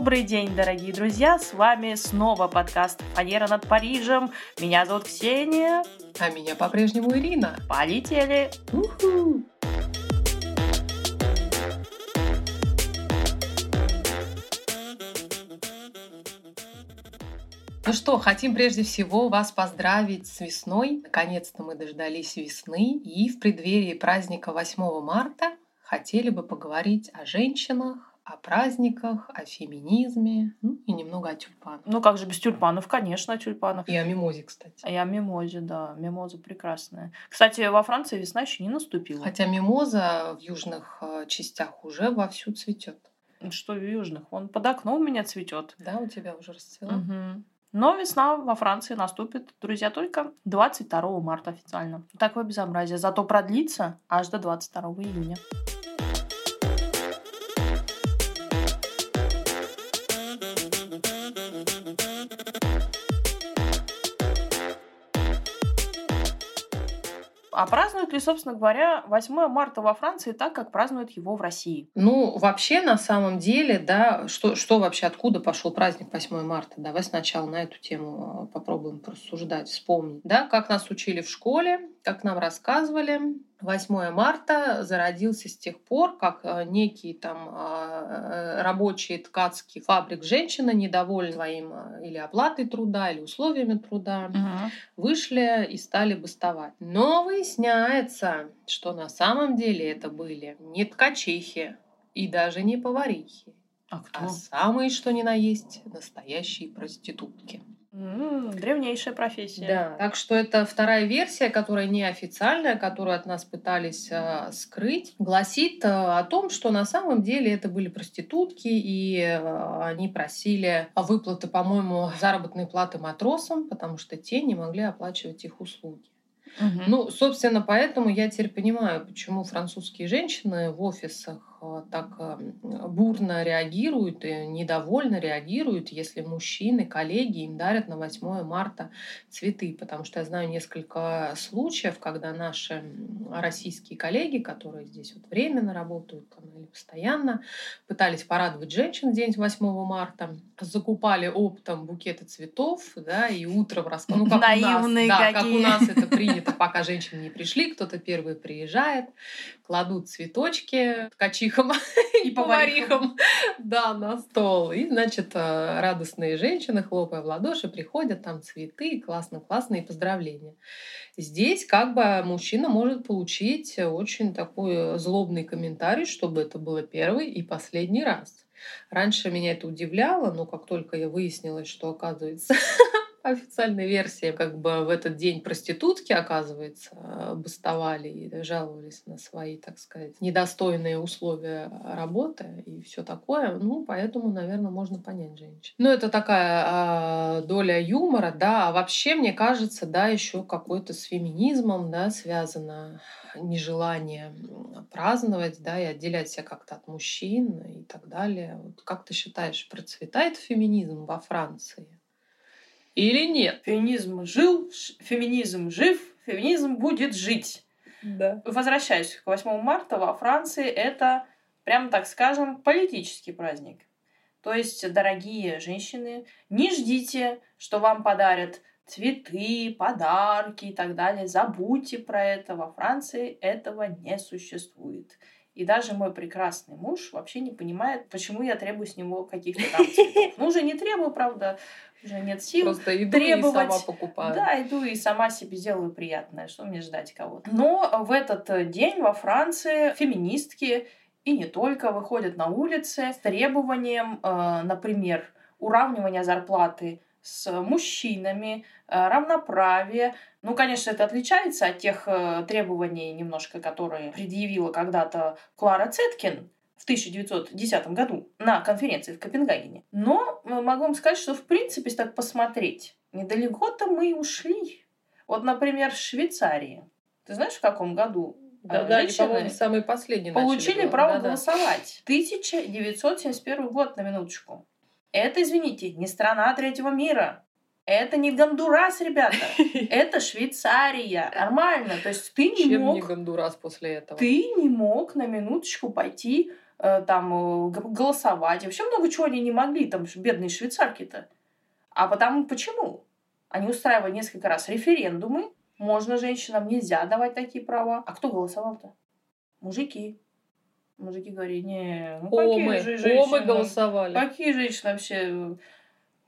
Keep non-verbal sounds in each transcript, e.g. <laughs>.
Добрый день, дорогие друзья! С вами снова подкаст «Фанера над Парижем». Меня зовут Ксения. А меня по-прежнему Ирина. Полетели! Уху! Ну что, хотим прежде всего вас поздравить с весной. Наконец-то мы дождались весны. И в преддверии праздника 8 марта хотели бы поговорить о женщинах, о праздниках, о феминизме, ну и немного о тюльпанах. Ну как же без тюльпанов? Конечно, о тюльпанах. И о мимозе, кстати. И о мимозе, да. Мимоза прекрасная. Кстати, во Франции весна еще не наступила. Хотя мимоза в южных э, частях уже вовсю цветет. Что в южных? Он под окном у меня цветет. Да, у тебя уже расцвела. Угу. Но весна во Франции наступит, друзья, только 22 марта официально. Такое безобразие. Зато продлится аж до 22 июня. А празднуют ли, собственно говоря, 8 марта во Франции так, как празднуют его в России? Ну, вообще, на самом деле, да, что, что вообще, откуда пошел праздник 8 марта? Давай сначала на эту тему а, попробуем порассуждать, вспомнить. Да, как нас учили в школе, как нам рассказывали, 8 марта зародился с тех пор, как э, некие там а, э, рабочие ткацких фабрик женщины, недовольны своим э, или оплатой труда, или условиями труда, Угу. вышли и стали бастовать. Но выясняется, что на самом деле это были не ткачихи и даже не поварихи, А кто? а самые что ни на есть настоящие проститутки. Древнейшая профессия. Да. Так что это вторая версия, которая неофициальная, которую от нас пытались э, скрыть, гласит э, о том, что на самом деле это были проститутки, и э, они просили выплаты, по-моему, заработной платы матросам, потому что те не могли оплачивать их услуги. Мгм. Ну, собственно, поэтому я теперь понимаю, почему французские женщины в офисах так э, бурно реагируют и недовольно реагируют, если мужчины, коллеги им дарят на 8 марта цветы. Потому что я знаю несколько случаев, когда наши российские коллеги, которые здесь вот временно работают там, или постоянно, пытались порадовать женщин в день 8 марта, закупали оптом букеты цветов, да, и утром рассказывали, ну, как у нас, Наивные да, как у какие. нас это принято, пока женщины не пришли, кто-то первый приезжает, кладут цветочки ткачихам и <laughs> поварихам да, на стол. И, значит, э, радостные женщины, хлопая в ладоши, приходят, там цветы, классно-классные поздравления. Здесь как бы мужчина может получить очень такой злобный комментарий, чтобы это было первый и последний раз. Раньше меня это удивляло, но как только я выяснила, что, оказывается, <laughs> официальной версии, как бы в этот день проститутки, оказывается, э, бастовали и жаловались на свои, так сказать, недостойные условия работы и все такое. Ну, поэтому, наверное, можно понять женщин. Ну, это такая а, доля юмора, да. А вообще, мне кажется, да, еще какой-то с феминизмом, да, связано нежелание праздновать, да, и отделять себя как-то от мужчин и так далее. Вот как ты считаешь, процветает феминизм во Франции? Или нет? Феминизм жил, феминизм жив, феминизм будет жить. Да. Возвращаясь к 8 марта, во Франции это, прям так скажем, политический праздник. То есть, дорогие женщины, не ждите, что вам подарят цветы, подарки и так далее. Забудьте про это. Во Франции этого не существует. И даже мой прекрасный муж вообще не понимает, почему я требую с него каких-то там цветов. <laughs> Ну, уже не требую, правда, уже нет сил. Просто иду требовать. и сама покупаю. Да, иду и сама себе делаю приятное, что мне ждать кого-то. Но в этот э, день во Франции феминистки и не только выходят на улицы с требованием, э, например, уравнивания зарплаты с мужчинами, э, равноправие. Ну, конечно, это отличается от тех требований немножко, которые предъявила когда-то Клара Цеткин в 1910 году на конференции в Копенгагене. Но э, могу вам сказать, что в принципе, если так посмотреть, недалеко-то мы и ушли. Вот, например, в Швейцарии. Ты знаешь, в каком году Да, да, они, по-моему, самые последние получили начали право Да-да. голосовать? 1971 год, на минуточку. Это, извините, не страна третьего мира. Это не Гондурас, ребята. <laughs> Это Швейцария. Нормально. То есть ты не Чем не мог Гондурас после этого? ты не мог на минуточку пойти там э, голосовать. Вообще много чего они не могли, там бедные швейцарки-то. А потому почему? Они устраивали несколько раз референдумы. Можно женщинам, нельзя давать такие права. А кто голосовал-то? Мужики. Мужики говорили, не, ну какие омы, же женщины? Омы голосовали. Какие женщины вообще,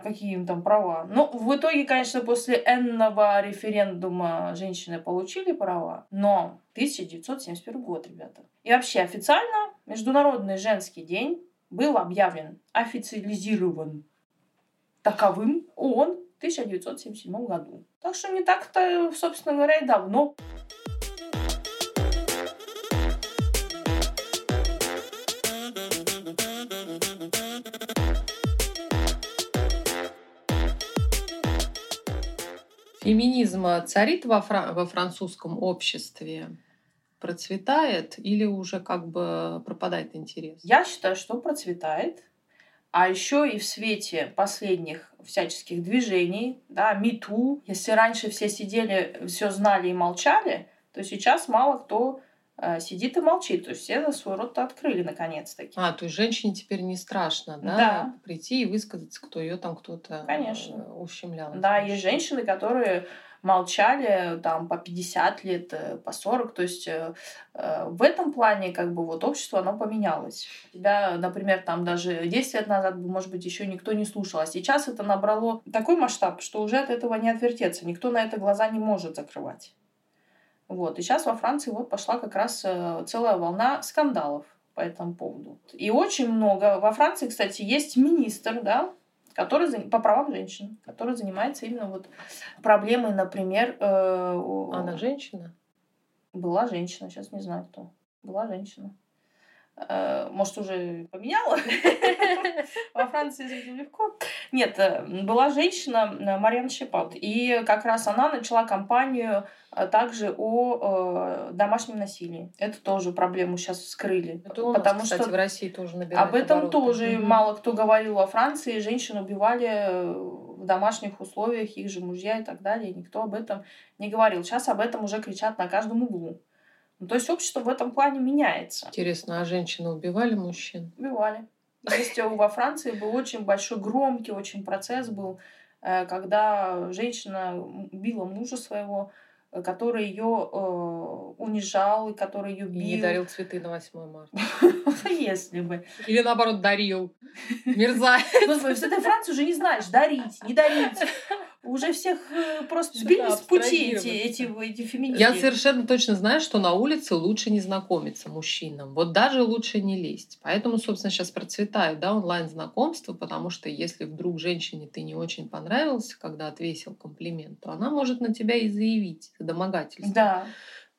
какие им там права? Ну, в итоге, конечно, после энного референдума женщины получили права, но 1971 год, ребята. И вообще официально Международный женский день был объявлен, официализирован таковым ООН в 1977 году. Так что не так-то, собственно говоря, и давно. Феминизм царит во, фран... во французском обществе? Процветает или уже как бы пропадает интерес? Я считаю, что процветает. А еще и в свете последних всяческих движений, да, МИТУ, если раньше все сидели, все знали и молчали, то сейчас мало кто сидит и молчит. То есть все свой рот открыли наконец-таки. А, то есть женщине теперь не страшно, да? Да. Прийти и высказаться, кто ее там кто-то Конечно. Э, ущемлял. Да, есть женщины, которые молчали там по 50 лет, э, по 40. То есть э, в этом плане как бы вот общество, оно поменялось. Тебя, например, там даже 10 лет назад, может быть, еще никто не слушал. А сейчас это набрало такой масштаб, что уже от этого не отвертеться. Никто на это глаза не может закрывать. Вот. И сейчас во Франции вот пошла как раз э, целая волна скандалов по этому поводу. И очень много. Во Франции, кстати, есть министр, да, который по правам женщин, который занимается именно вот проблемой, например... Э, Она женщина? Была женщина, сейчас не знаю кто. Была женщина. Э, может, уже поменяла? <laughs> Во Франции с этим легко. Нет, э, была женщина э, Мариан Шепат. И как раз она начала кампанию также о домашнем насилии. Это тоже проблему сейчас вскрыли. Это у нас, потому кстати, что в России тоже набирает Об этом обороты. тоже угу. мало кто говорил во Франции. Женщин убивали в домашних условиях, их же мужья и так далее. Никто об этом не говорил. Сейчас об этом уже кричат на каждом углу. Ну, то есть общество в этом плане меняется. Интересно, а женщины убивали мужчин? Убивали. Есть во Франции был очень большой, громкий очень процесс был, э, когда женщина убила мужа своего, который ее э, унижал и который ее бил. И не дарил цветы на 8 марта. <laughs> Если бы. Или наоборот дарил. Мерзавец. Ну, в этой Франции уже не знаешь, дарить, не дарить уже всех э, просто сбили с пути эти, эти, эти феминистки. Я совершенно точно знаю, что на улице лучше не знакомиться мужчинам. Вот даже лучше не лезть. Поэтому, собственно, сейчас процветает да, онлайн-знакомство, потому что если вдруг женщине ты не очень понравился, когда отвесил комплимент, то она может на тебя и заявить домогательство. Да.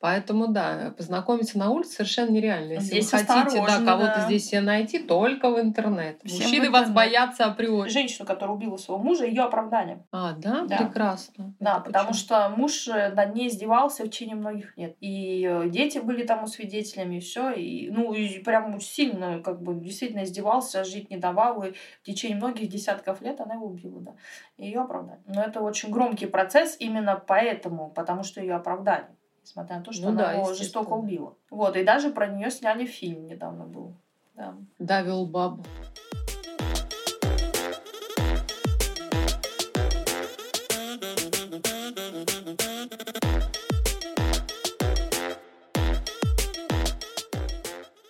Поэтому, да, познакомиться на улице совершенно нереально. Если здесь вы хотите да, кого-то да. здесь себе найти, только в интернет. Всем Мужчины в интернет. вас боятся априори. Женщину, которая убила своего мужа, ее оправдание. А, да? да. Прекрасно. Да, Это потому почему? что муж э, над ней издевался в течение многих лет. И э, дети были тому свидетелями, и все. И, ну, и прям сильно, как бы, действительно издевался, жить не давал. И в течение многих десятков лет она его убила, да. Ее оправдание. Но это очень громкий процесс именно поэтому, потому что ее оправдание несмотря на то, что ну, она да, его жестоко убила. Вот, и даже про нее сняли фильм недавно был. Да. Давил бабу.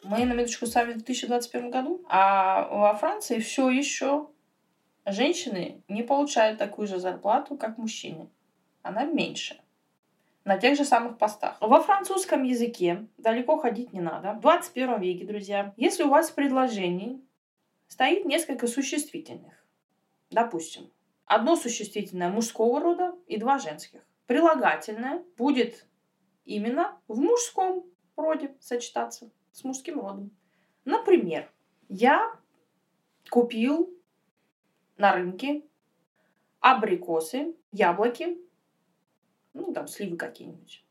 Мы на минуточку с вами в 2021 году, а во Франции все еще женщины не получают такую же зарплату, как мужчины. Она меньше на тех же самых постах. Во французском языке далеко ходить не надо. В 21 веке, друзья, если у вас в предложении стоит несколько существительных, допустим, одно существительное мужского рода и два женских, прилагательное будет именно в мужском роде сочетаться с мужским родом. Например, я купил на рынке абрикосы, яблоки ну, там, сливы какие-нибудь.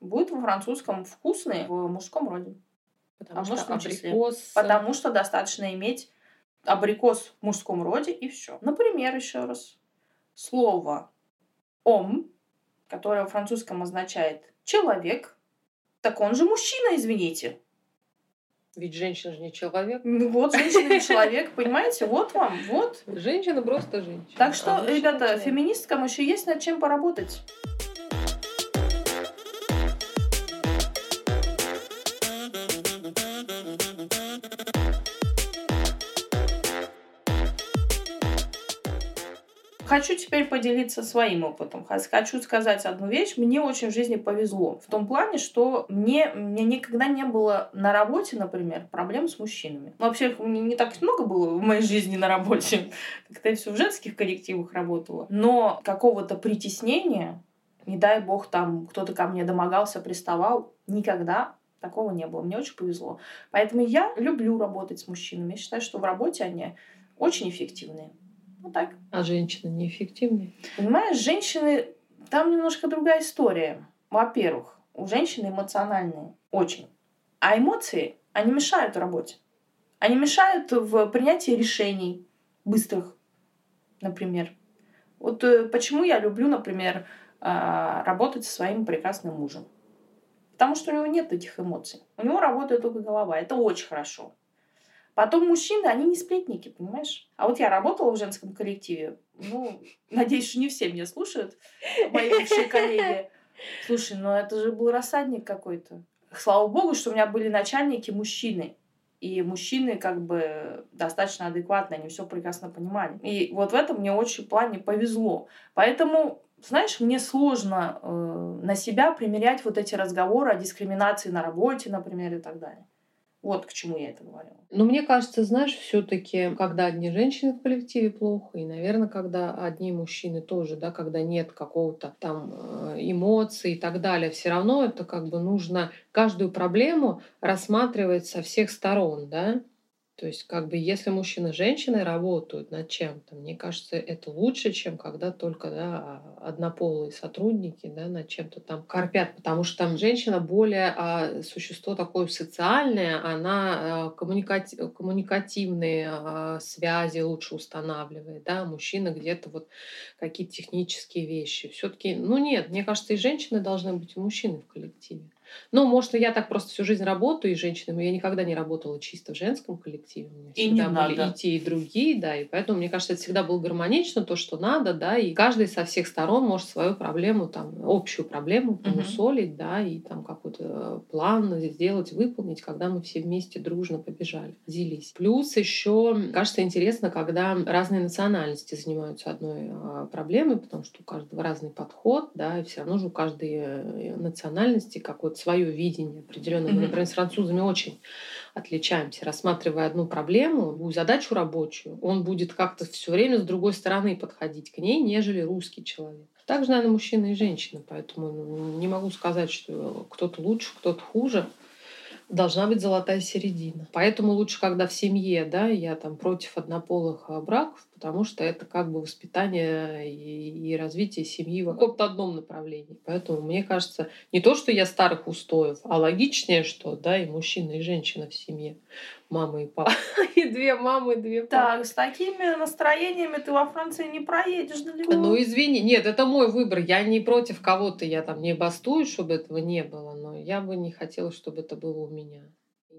Будет во французском вкусные в мужском роде. Потому а что абрикос... Потому что достаточно иметь абрикос в мужском роде и все. Например, еще раз, слово ом, которое во французском означает человек, так он же мужчина, извините. Ведь женщина же не человек. Ну вот, женщина не человек, понимаете? Вот вам, вот. Женщина просто женщина. Так что, а ребята, феминисткам еще есть над чем поработать. Хочу теперь поделиться своим опытом. Хочу сказать одну вещь. Мне очень в жизни повезло. В том плане, что мне, мне никогда не было на работе, например, проблем с мужчинами. Ну, вообще, мне не так много было в моей жизни на работе. <laughs> Как-то я все в женских коллективах работала. Но какого-то притеснения, не дай бог, там кто-то ко мне домогался, приставал, никогда такого не было. Мне очень повезло. Поэтому я люблю работать с мужчинами. Я считаю, что в работе они очень эффективные. Вот так. А женщины неэффективнее? Понимаешь, женщины... Там немножко другая история. Во-первых, у женщины эмоциональные. Очень. А эмоции, они мешают работе. Они мешают в принятии решений быстрых, например. Вот э, почему я люблю, например, а, работать со своим прекрасным мужем. Потому что у него нет этих эмоций. У него работает только голова. Это очень хорошо. Потом мужчины, они не сплетники, понимаешь? А вот я работала в женском коллективе. Ну, надеюсь, что не все меня слушают, мои бывшие коллеги. Слушай, ну это же был рассадник какой-то. Слава богу, что у меня были начальники мужчины. И мужчины как бы достаточно адекватные, они все прекрасно понимали. И вот в этом мне очень плане повезло. Поэтому знаешь, мне сложно э, на себя примерять вот эти разговоры о дискриминации на работе, например, и так далее. Вот к чему я это говорила. Но мне кажется, знаешь, все-таки, когда одни женщины в коллективе плохо, и, наверное, когда одни мужчины тоже, да, когда нет какого-то там э, эмоций и так далее, все равно это как бы нужно каждую проблему рассматривать со всех сторон, да. То есть, как бы, если мужчина и женщина работают над чем-то, мне кажется, это лучше, чем когда только да, однополые сотрудники да, над чем-то там корпят, потому что там женщина более а, существо такое социальное, она а, коммуникати коммуникативные а, связи лучше устанавливает, да, мужчина где-то вот какие-то технические вещи. Все-таки, ну нет, мне кажется, и женщины должны быть, и мужчины в коллективе. Ну, может, я так просто всю жизнь работаю и женщинами. Я никогда не работала чисто в женском коллективе. У меня и всегда не были надо. и те, и другие, да. И поэтому, мне кажется, это всегда было гармонично, то, что надо, да. И каждый со всех сторон может свою проблему, там, общую проблему помусолить, угу. да, и там какой-то план сделать, выполнить, когда мы все вместе дружно побежали, делись. Плюс еще, кажется, интересно, когда разные национальности занимаются одной а, проблемой, потому что у каждого разный подход, да, и все равно же у каждой э, национальности какой-то свое видение определенное. Мы, например, с французами очень отличаемся. Рассматривая одну проблему, задачу рабочую, он будет как-то все время с другой стороны подходить к ней, нежели русский человек. Также, наверное, мужчина и женщина. Поэтому ну, не могу сказать, что кто-то лучше, кто-то хуже должна быть золотая середина. Поэтому лучше, когда в семье, да, я там против однополых а, браков, потому что это как бы воспитание и, и развитие семьи в каком-то одном направлении. Поэтому мне кажется, не то, что я старых устоев, а логичнее, что, да, и мужчина, и женщина в семье мама и папа. <laughs> И две мамы, и две папы. Так, с такими настроениями ты во Франции не проедешь далеко. Ну, извини. Нет, это мой выбор. Я не против кого-то, я там не бастую, чтобы этого не было, но я бы не хотела, чтобы это было у меня.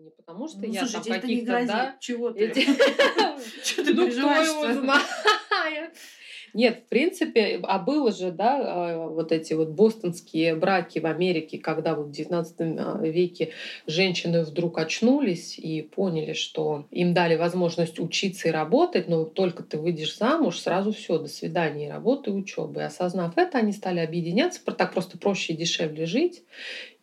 И не потому, что ну, я слушай, там каких-то, да... Чего ты? <laughs> Чего ты Ну, кто его знает? <laughs> Нет, в принципе, а было же, да, а, вот эти вот бостонские браки в Америке, когда вот в 19 а, веке женщины вдруг очнулись и поняли, что им дали возможность учиться и работать, но только ты выйдешь замуж, сразу все, до свидания, работы, учебы. И осознав это, они стали объединяться, так просто проще и дешевле жить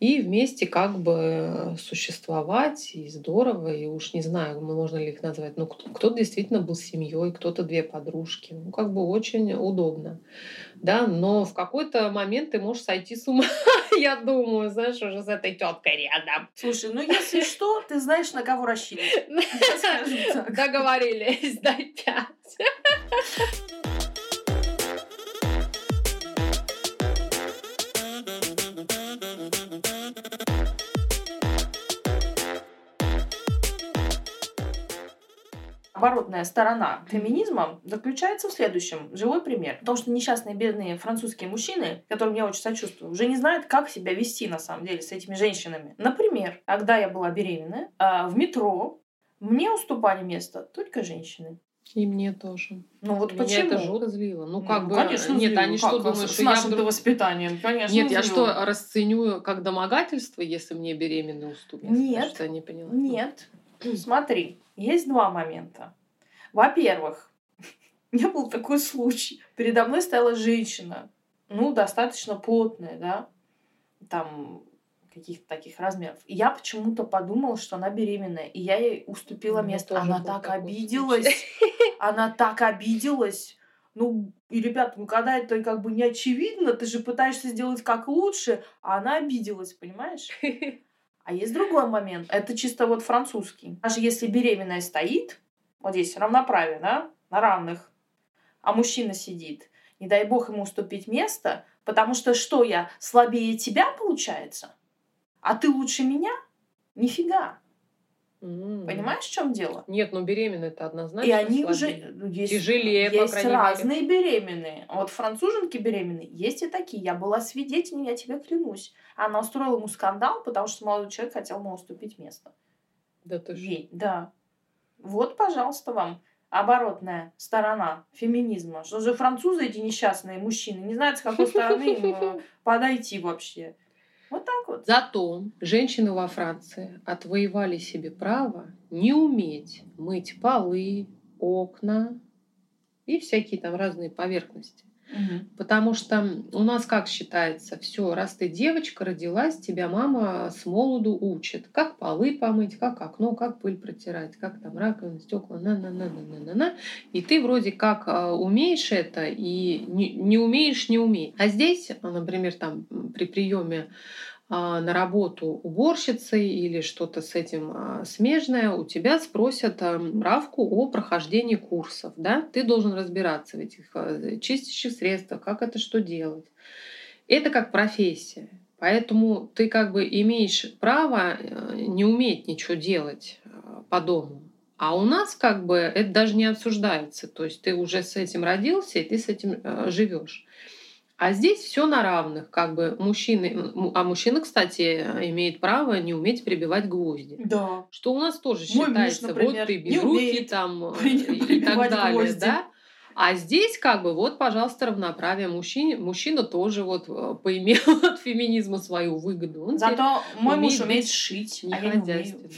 и вместе как бы существовать, и здорово, и уж не знаю, можно ли их назвать, но кто-то действительно был семьей, кто-то две подружки, ну как бы очень удобно, да, но в какой-то момент ты можешь сойти с ума, <laughs> я думаю, знаешь, уже с этой теткой рядом. Слушай, ну если что, ты знаешь, на кого рассчитывать. <laughs> Договорились, <laughs> дай пять. Оборотная сторона феминизма заключается в следующем. Живой пример. Потому что несчастные бедные французские мужчины, которым я очень сочувствую, уже не знают, как себя вести на самом деле с этими женщинами. Например, когда я была беременная, а, в метро мне уступали место только женщины. И мне тоже. Ну вот Меня почему? это жутко злило. Ну, как Ну, бы... конечно, Нет, злило. они Как, что думают, с что я нашим-то вдруг... воспитанием, конечно, Нет, я злило. что, расценю как домогательство, если мне беременный уступит? Нет. Что я не поняла. Нет. <clears throat> Смотри, есть два момента. Во-первых, <laughs> у меня был такой случай. Передо мной стояла женщина, ну, достаточно плотная, да, там каких-то таких размеров. И я почему-то подумала, что она беременная, и я ей уступила У меня место. Она так обиделась. случай. <laughs> Она так обиделась. Ну, и, ребят, ну когда это как бы не очевидно, ты же пытаешься сделать как лучше, а она обиделась, понимаешь? <laughs> А есть другой момент. Это чисто вот французский. Даже если беременная стоит, вот здесь равноправие, да, на равных, а мужчина сидит, не дай бог ему уступить место, потому что что я, слабее тебя получается? А ты лучше меня? Нифига. М. Понимаешь, в чем дело? Нет, ну беременные это однозначно И они слабее. уже ну, есть, Тяжелее, по есть мере. разные беременные. Вот француженки беременные есть и такие. Я была свидетелем, я тебе клянусь. Она устроила ему скандал, потому что молодой человек хотел ему уступить место. Да ты? Ей, да. Вот, пожалуйста, вам оборотная сторона феминизма. Что же французы эти несчастные мужчины не знают, с какой стороны им э, <laughs> подойти вообще. Вот. Зато женщины во Франции отвоевали себе право не уметь мыть полы, окна и всякие там разные поверхности. Потому что у нас как считается, все, раз ты девочка родилась, тебя мама с молоду учит, как полы помыть, как окно, как пыль протирать, как там раковины, стекла, на на на на на на на И ты вроде как а, умеешь это и не, не умеешь, не умеешь. А здесь, например, там при приеме на работу уборщицей или что-то с этим а, смежное, у тебя спросят а, правку о прохождении курсов. Да? Ты должен разбираться в этих а, чистящих средствах, как это что делать. Это как профессия. Поэтому ты как бы имеешь право э, не уметь ничего делать э, по дому. А у нас как бы это даже не обсуждается. То есть ты уже с этим родился, и ты с этим э, живешь. А здесь все на равных, как бы мужчины, а мужчина, кстати, имеет право не уметь прибивать гвозди. Да. Что у нас тоже Мой муж, считается, например, вот ты не без руки умеет там э, и так далее, гвозди. да? А здесь как бы вот, пожалуйста, равноправие мужчине. Мужчина тоже вот э, поимел <laughs> от феминизма свою выгоду. Он Зато мой муж умеет умеет быть шить, а я не умею.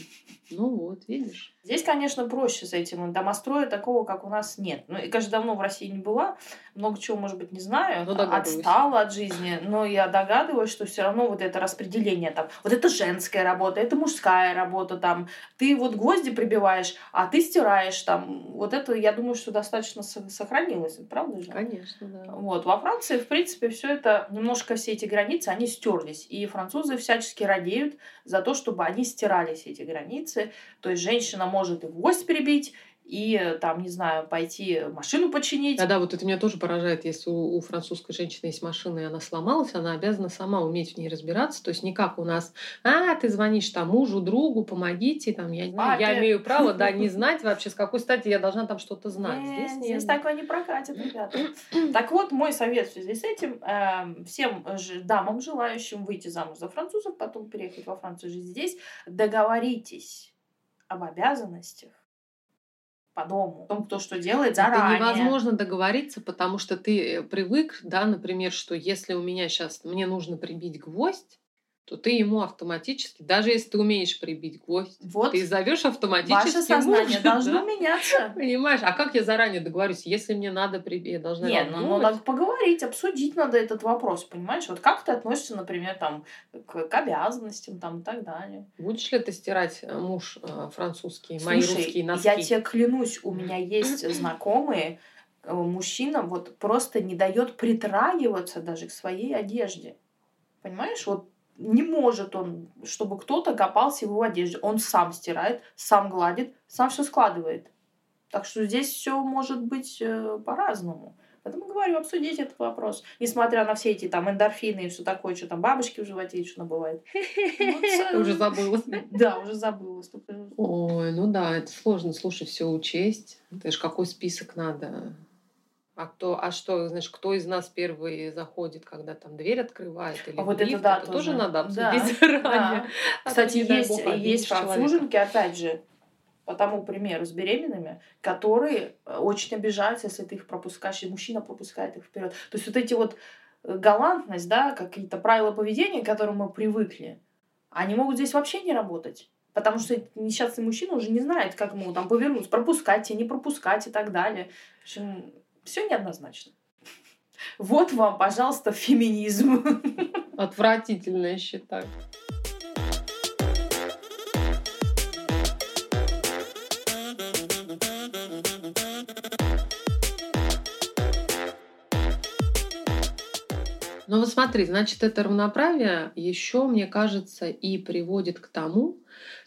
Ну вот, видишь. Здесь, конечно, проще с этим. Домостроя такого, как у нас, нет. Ну, и, конечно, давно в России не была. Много чего, может быть, не знаю. Ну, догадываюсь. Отстала от жизни. Но я догадываюсь, что все равно вот это распределение там. Вот это женская работа, это мужская работа там. Ты вот гвозди прибиваешь, а ты стираешь там. Вот это, я думаю, что достаточно со- сохранилось. Правда же? Конечно, да. Вот. Во Франции, в принципе, все это, немножко все эти границы, они стерлись. И французы всячески радеют за то, чтобы они стирались, эти границы. То есть женщина может и гвоздь прибить, и э, там, не знаю, пойти машину починить. Да, да, вот это меня тоже поражает, если у, у французской женщины есть машина, и она сломалась, она обязана сама уметь в ней разбираться. То есть не как у нас, а, ты звонишь там мужу, другу, помогите, там, я, не знаю, я имею право, да, не <laughs> знать вообще, с какой стати я должна там что-то знать. Здесь здесь нет. такое не прокатит, ребята. Так вот, мой совет в связи с этим. эм, всем дамам, желающим выйти замуж за французов, потом переехать во Францию жить здесь, договоритесь об обязанностях по дому. О том, кто что делает Это заранее. невозможно договориться, потому что ты э, привык, да, например, что если у меня сейчас мне нужно прибить гвоздь, то ты ему автоматически, даже если ты умеешь прибить гвоздь, Вот ты зовешь автоматически ваше сознание мужа, должно да? меняться. Понимаешь? А как я заранее договорюсь, если мне надо прибить, я должна Нет, ну, надо поговорить, обсудить надо этот вопрос, понимаешь? Вот как ты относишься, например, там, к, к обязанностям там, и так далее. Будешь ли ты стирать э, муж э, французский, мои Слушай, русские носки? я тебе клянусь, у меня <clears throat> есть знакомые, э, мужчина вот просто не дает притрагиваться даже к своей одежде. Понимаешь, вот не может он, чтобы кто-то копался в его одежде. Он сам стирает, сам гладит, сам все складывает. Так что здесь все может быть э, по-разному. Поэтому говорю, обсудить этот вопрос. Несмотря на все эти там эндорфины и все такое, что там бабочки в животе что бывает. <laughs> <laughs> Уже забыла. Да, уже забыла. Ой, ну да, это сложно, слушай, все учесть. Это же какой список надо а кто, а что, знаешь, кто из нас первый заходит, когда там дверь открывает или а вот лифт, это, да, это тоже. тоже надо обсудить да, заранее. Да. А Кстати, есть, бог, есть француженки, человека. опять же, по тому примеру с беременными, которые э, очень обижаются, если ты их пропускаешь, и мужчина пропускает их вперед. То есть вот эти вот э, галантность, да, какие-то правила поведения, к которым мы привыкли, они могут здесь вообще не работать. Потому что несчастный мужчина уже не знает, как ему там повернуться, пропускать тебя, не пропускать и так далее. В общем, все неоднозначно. Вот вам, пожалуйста, феминизм. Отвратительно, я считаю. Ну вот смотри, значит, это равноправие еще, мне кажется, и приводит к тому,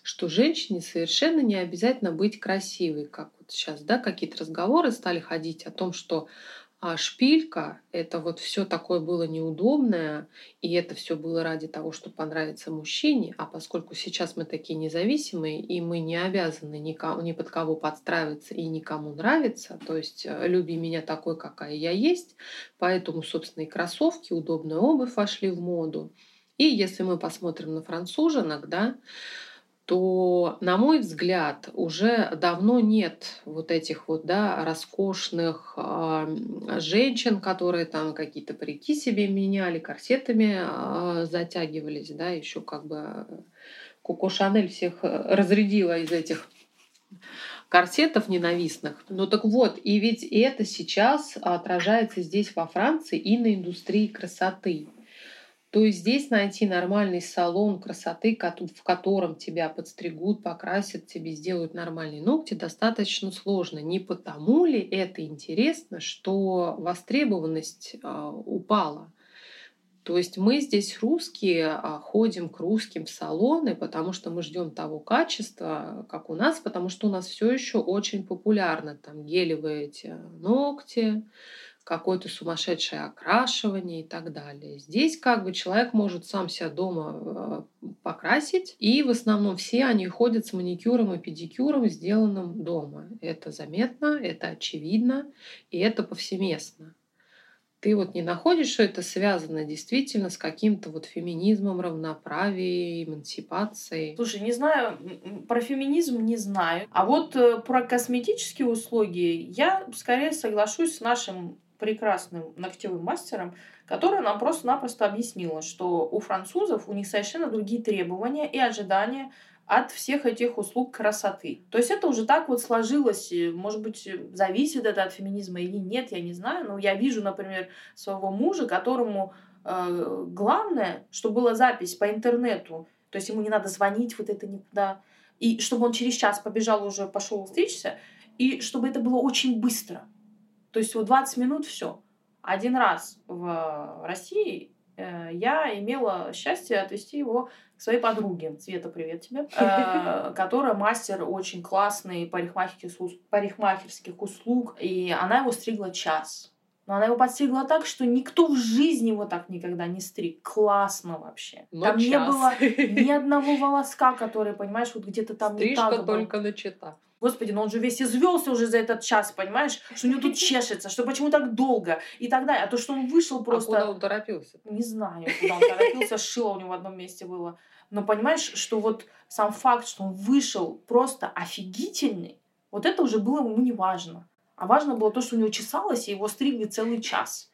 что женщине совершенно не обязательно быть красивой, как сейчас, да, какие-то разговоры стали ходить о том, что а шпилька — это вот все такое было неудобное, и это все было ради того, чтобы понравиться мужчине. А поскольку сейчас мы такие независимые, и мы не обязаны никому, ни под кого подстраиваться и никому нравиться, то есть э, люби меня такой, какая я есть, поэтому, собственно, и кроссовки, удобная обувь вошли в моду. И если мы посмотрим на француженок, да, то, на мой взгляд, уже давно нет вот этих вот, да, роскошных э, женщин, которые там какие-то парики себе меняли, корсетами э, затягивались, да, еще как бы Коко Шанель всех э, разрядила из этих корсетов ненавистных. Ну так вот, и ведь это сейчас отражается здесь во Франции и на индустрии красоты то здесь найти нормальный салон красоты, в котором тебя подстригут, покрасят, тебе сделают нормальные ногти, достаточно сложно. Не потому ли это интересно, что востребованность а, упала? То есть мы здесь русские а, ходим к русским в салоны, потому что мы ждем того качества, как у нас, потому что у нас все еще очень популярно там гелевые эти ногти, какое-то сумасшедшее окрашивание и так далее. Здесь как бы человек может сам себя дома э, покрасить, и в основном все они ходят с маникюром и педикюром, сделанным дома. Это заметно, это очевидно, и это повсеместно. Ты вот не находишь, что это связано действительно с каким-то вот феминизмом, равноправием, эмансипацией? Слушай, не знаю, про феминизм не знаю. А вот э, про косметические услуги я скорее соглашусь с нашим прекрасным ногтевым мастером, которая нам просто-напросто объяснила, что у французов у них совершенно другие требования и ожидания от всех этих услуг красоты. То есть это уже так вот сложилось, может быть, зависит это от феминизма или нет, я не знаю, но я вижу, например, своего мужа, которому э, главное, чтобы была запись по интернету, то есть ему не надо звонить вот это никуда, и чтобы он через час побежал уже, пошел стричься, и чтобы это было очень быстро. То есть вот 20 минут все. Один раз в России э, я имела счастье отвести его к своей подруге. Света, привет тебе. <laughs> Э, которая мастер очень классный парикмахерских услуг. И она его стригла час. Но она его подстригла так, что никто в жизни его так никогда не стриг. Классно вообще. Но там час. не было ни <laughs> одного волоска, который, понимаешь, вот где-то там Стрижка не так только начата. Господи, но он же весь извелся уже за этот час, понимаешь? Что у него тут чешется, что почему так долго и так далее. А то, что он вышел просто... А куда он торопился? Не знаю, куда он торопился. Шило у него в одном месте было. Но понимаешь, что вот сам факт, что он вышел просто офигительный, вот это уже было ему не важно. А важно было то, что у него чесалось, и его стригли целый час.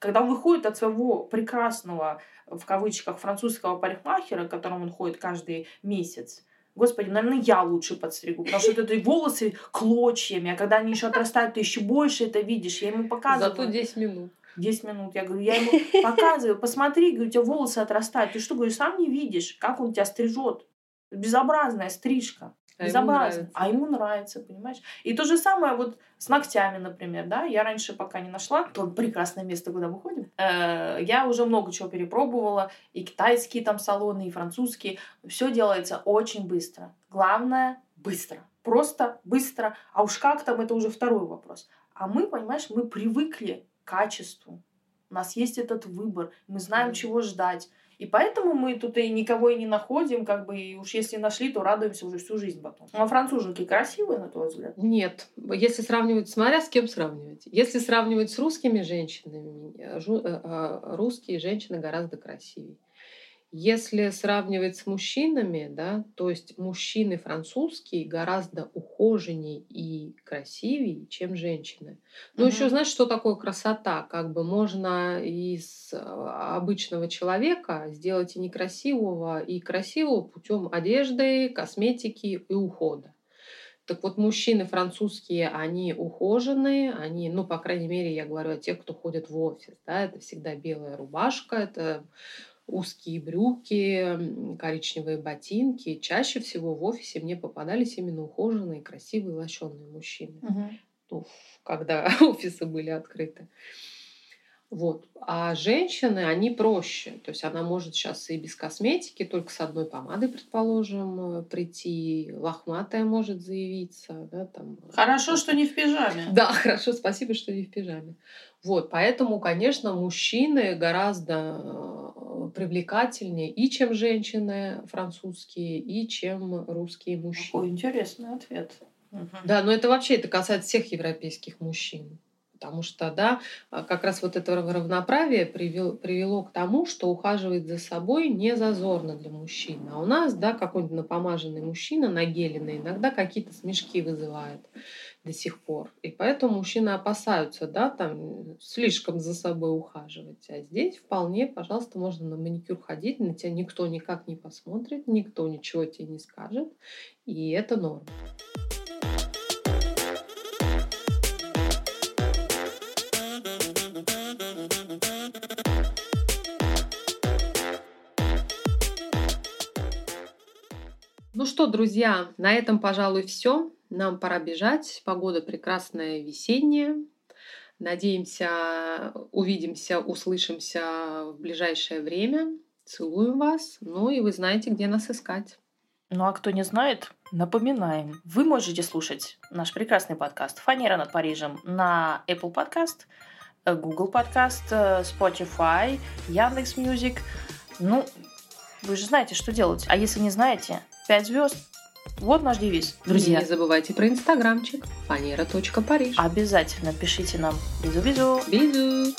Когда он выходит от своего прекрасного, в кавычках, французского парикмахера, к которому он ходит каждый месяц, Господи, наверное, я лучше подстригу, потому что это волосы клочьями, а когда они еще отрастают, ты еще больше это видишь. Я ему показываю. Зато 10 минут. 10 минут. Я говорю, я ему показываю, посмотри, говорю, у тебя волосы отрастают. Ты что, говорю, сам не видишь, как он тебя стрижет? Безобразная стрижка. А Безобразно. Ему а ему нравится, понимаешь? И то же самое вот с ногтями, например, да. Я раньше пока не нашла то прекрасное место, куда мы ходим. Э, я уже много чего перепробовала. И китайские там салоны, и французские. Все делается очень быстро. Главное — быстро. Просто быстро. А уж как там, это уже второй вопрос. А мы, понимаешь, мы привыкли качеству. У нас есть этот выбор, мы знаем, чего ждать. И поэтому мы тут и никого и не находим, как бы, и уж если нашли, то радуемся уже всю жизнь потом. А француженки красивые, на твой взгляд? Нет. Если сравнивать, смотря с кем сравнивать. Если сравнивать с русскими женщинами, э, э, русские женщины гораздо красивее. Если сравнивать с мужчинами, да, то есть мужчины французские гораздо ухоженнее и красивее, чем женщины. Но угу. еще знаешь, что такое красота? Как бы можно из а, обычного человека сделать и некрасивого, и красивого путем одежды, косметики и ухода. Так вот, мужчины французские, они ухоженные, они, ну, по крайней мере, я говорю о тех, кто ходит в офис, да, это всегда белая рубашка, это узкие брюки, коричневые ботинки. Чаще всего в офисе мне попадались именно ухоженные, красивые, лощеные мужчины. Угу. Ну, когда <laughs> офисы были открыты. Вот. А женщины, они проще. То есть она может сейчас и без косметики, только с одной помадой, предположим, э, прийти. Лохматая может заявиться. Да, там. Хорошо, что не в пижаме. <laughs> Да, хорошо, спасибо, что не в пижаме. Вот, поэтому, конечно, мужчины гораздо э, привлекательнее и чем женщины французские, и чем русские мужчины. Какой интересный ответ. Да, но это вообще это касается всех европейских мужчин. Потому что, да, а, как раз вот это равноправие привело, привело к тому, что ухаживать за собой не зазорно для мужчин. А у нас, да, какой-нибудь напомаженный мужчина, нагеленный, иногда какие-то смешки вызывает до сих пор. И поэтому мужчины опасаются, да, там, слишком за собой ухаживать. А здесь вполне, пожалуйста, можно на маникюр ходить, на тебя никто никак не посмотрит, никто ничего тебе не скажет. И это норма. Что, друзья, на этом, пожалуй, все. Нам пора бежать. Погода прекрасная, весенняя. Надеемся, увидимся, услышимся в ближайшее время. Целуем вас. Ну и вы знаете, где нас искать. Ну а кто не знает, напоминаем. Вы можете слушать наш прекрасный подкаст «Фанера над Парижем» на Apple Podcast, Google Podcast, Spotify, Яндекс.Мьюзик. Ну, вы же знаете, что делать. А если не знаете, 5 звезд. Вот наш девиз, друзья. И не забывайте про инстаграмчик фанера.париж. Обязательно пишите нам. Бизу-бизу. Бизу.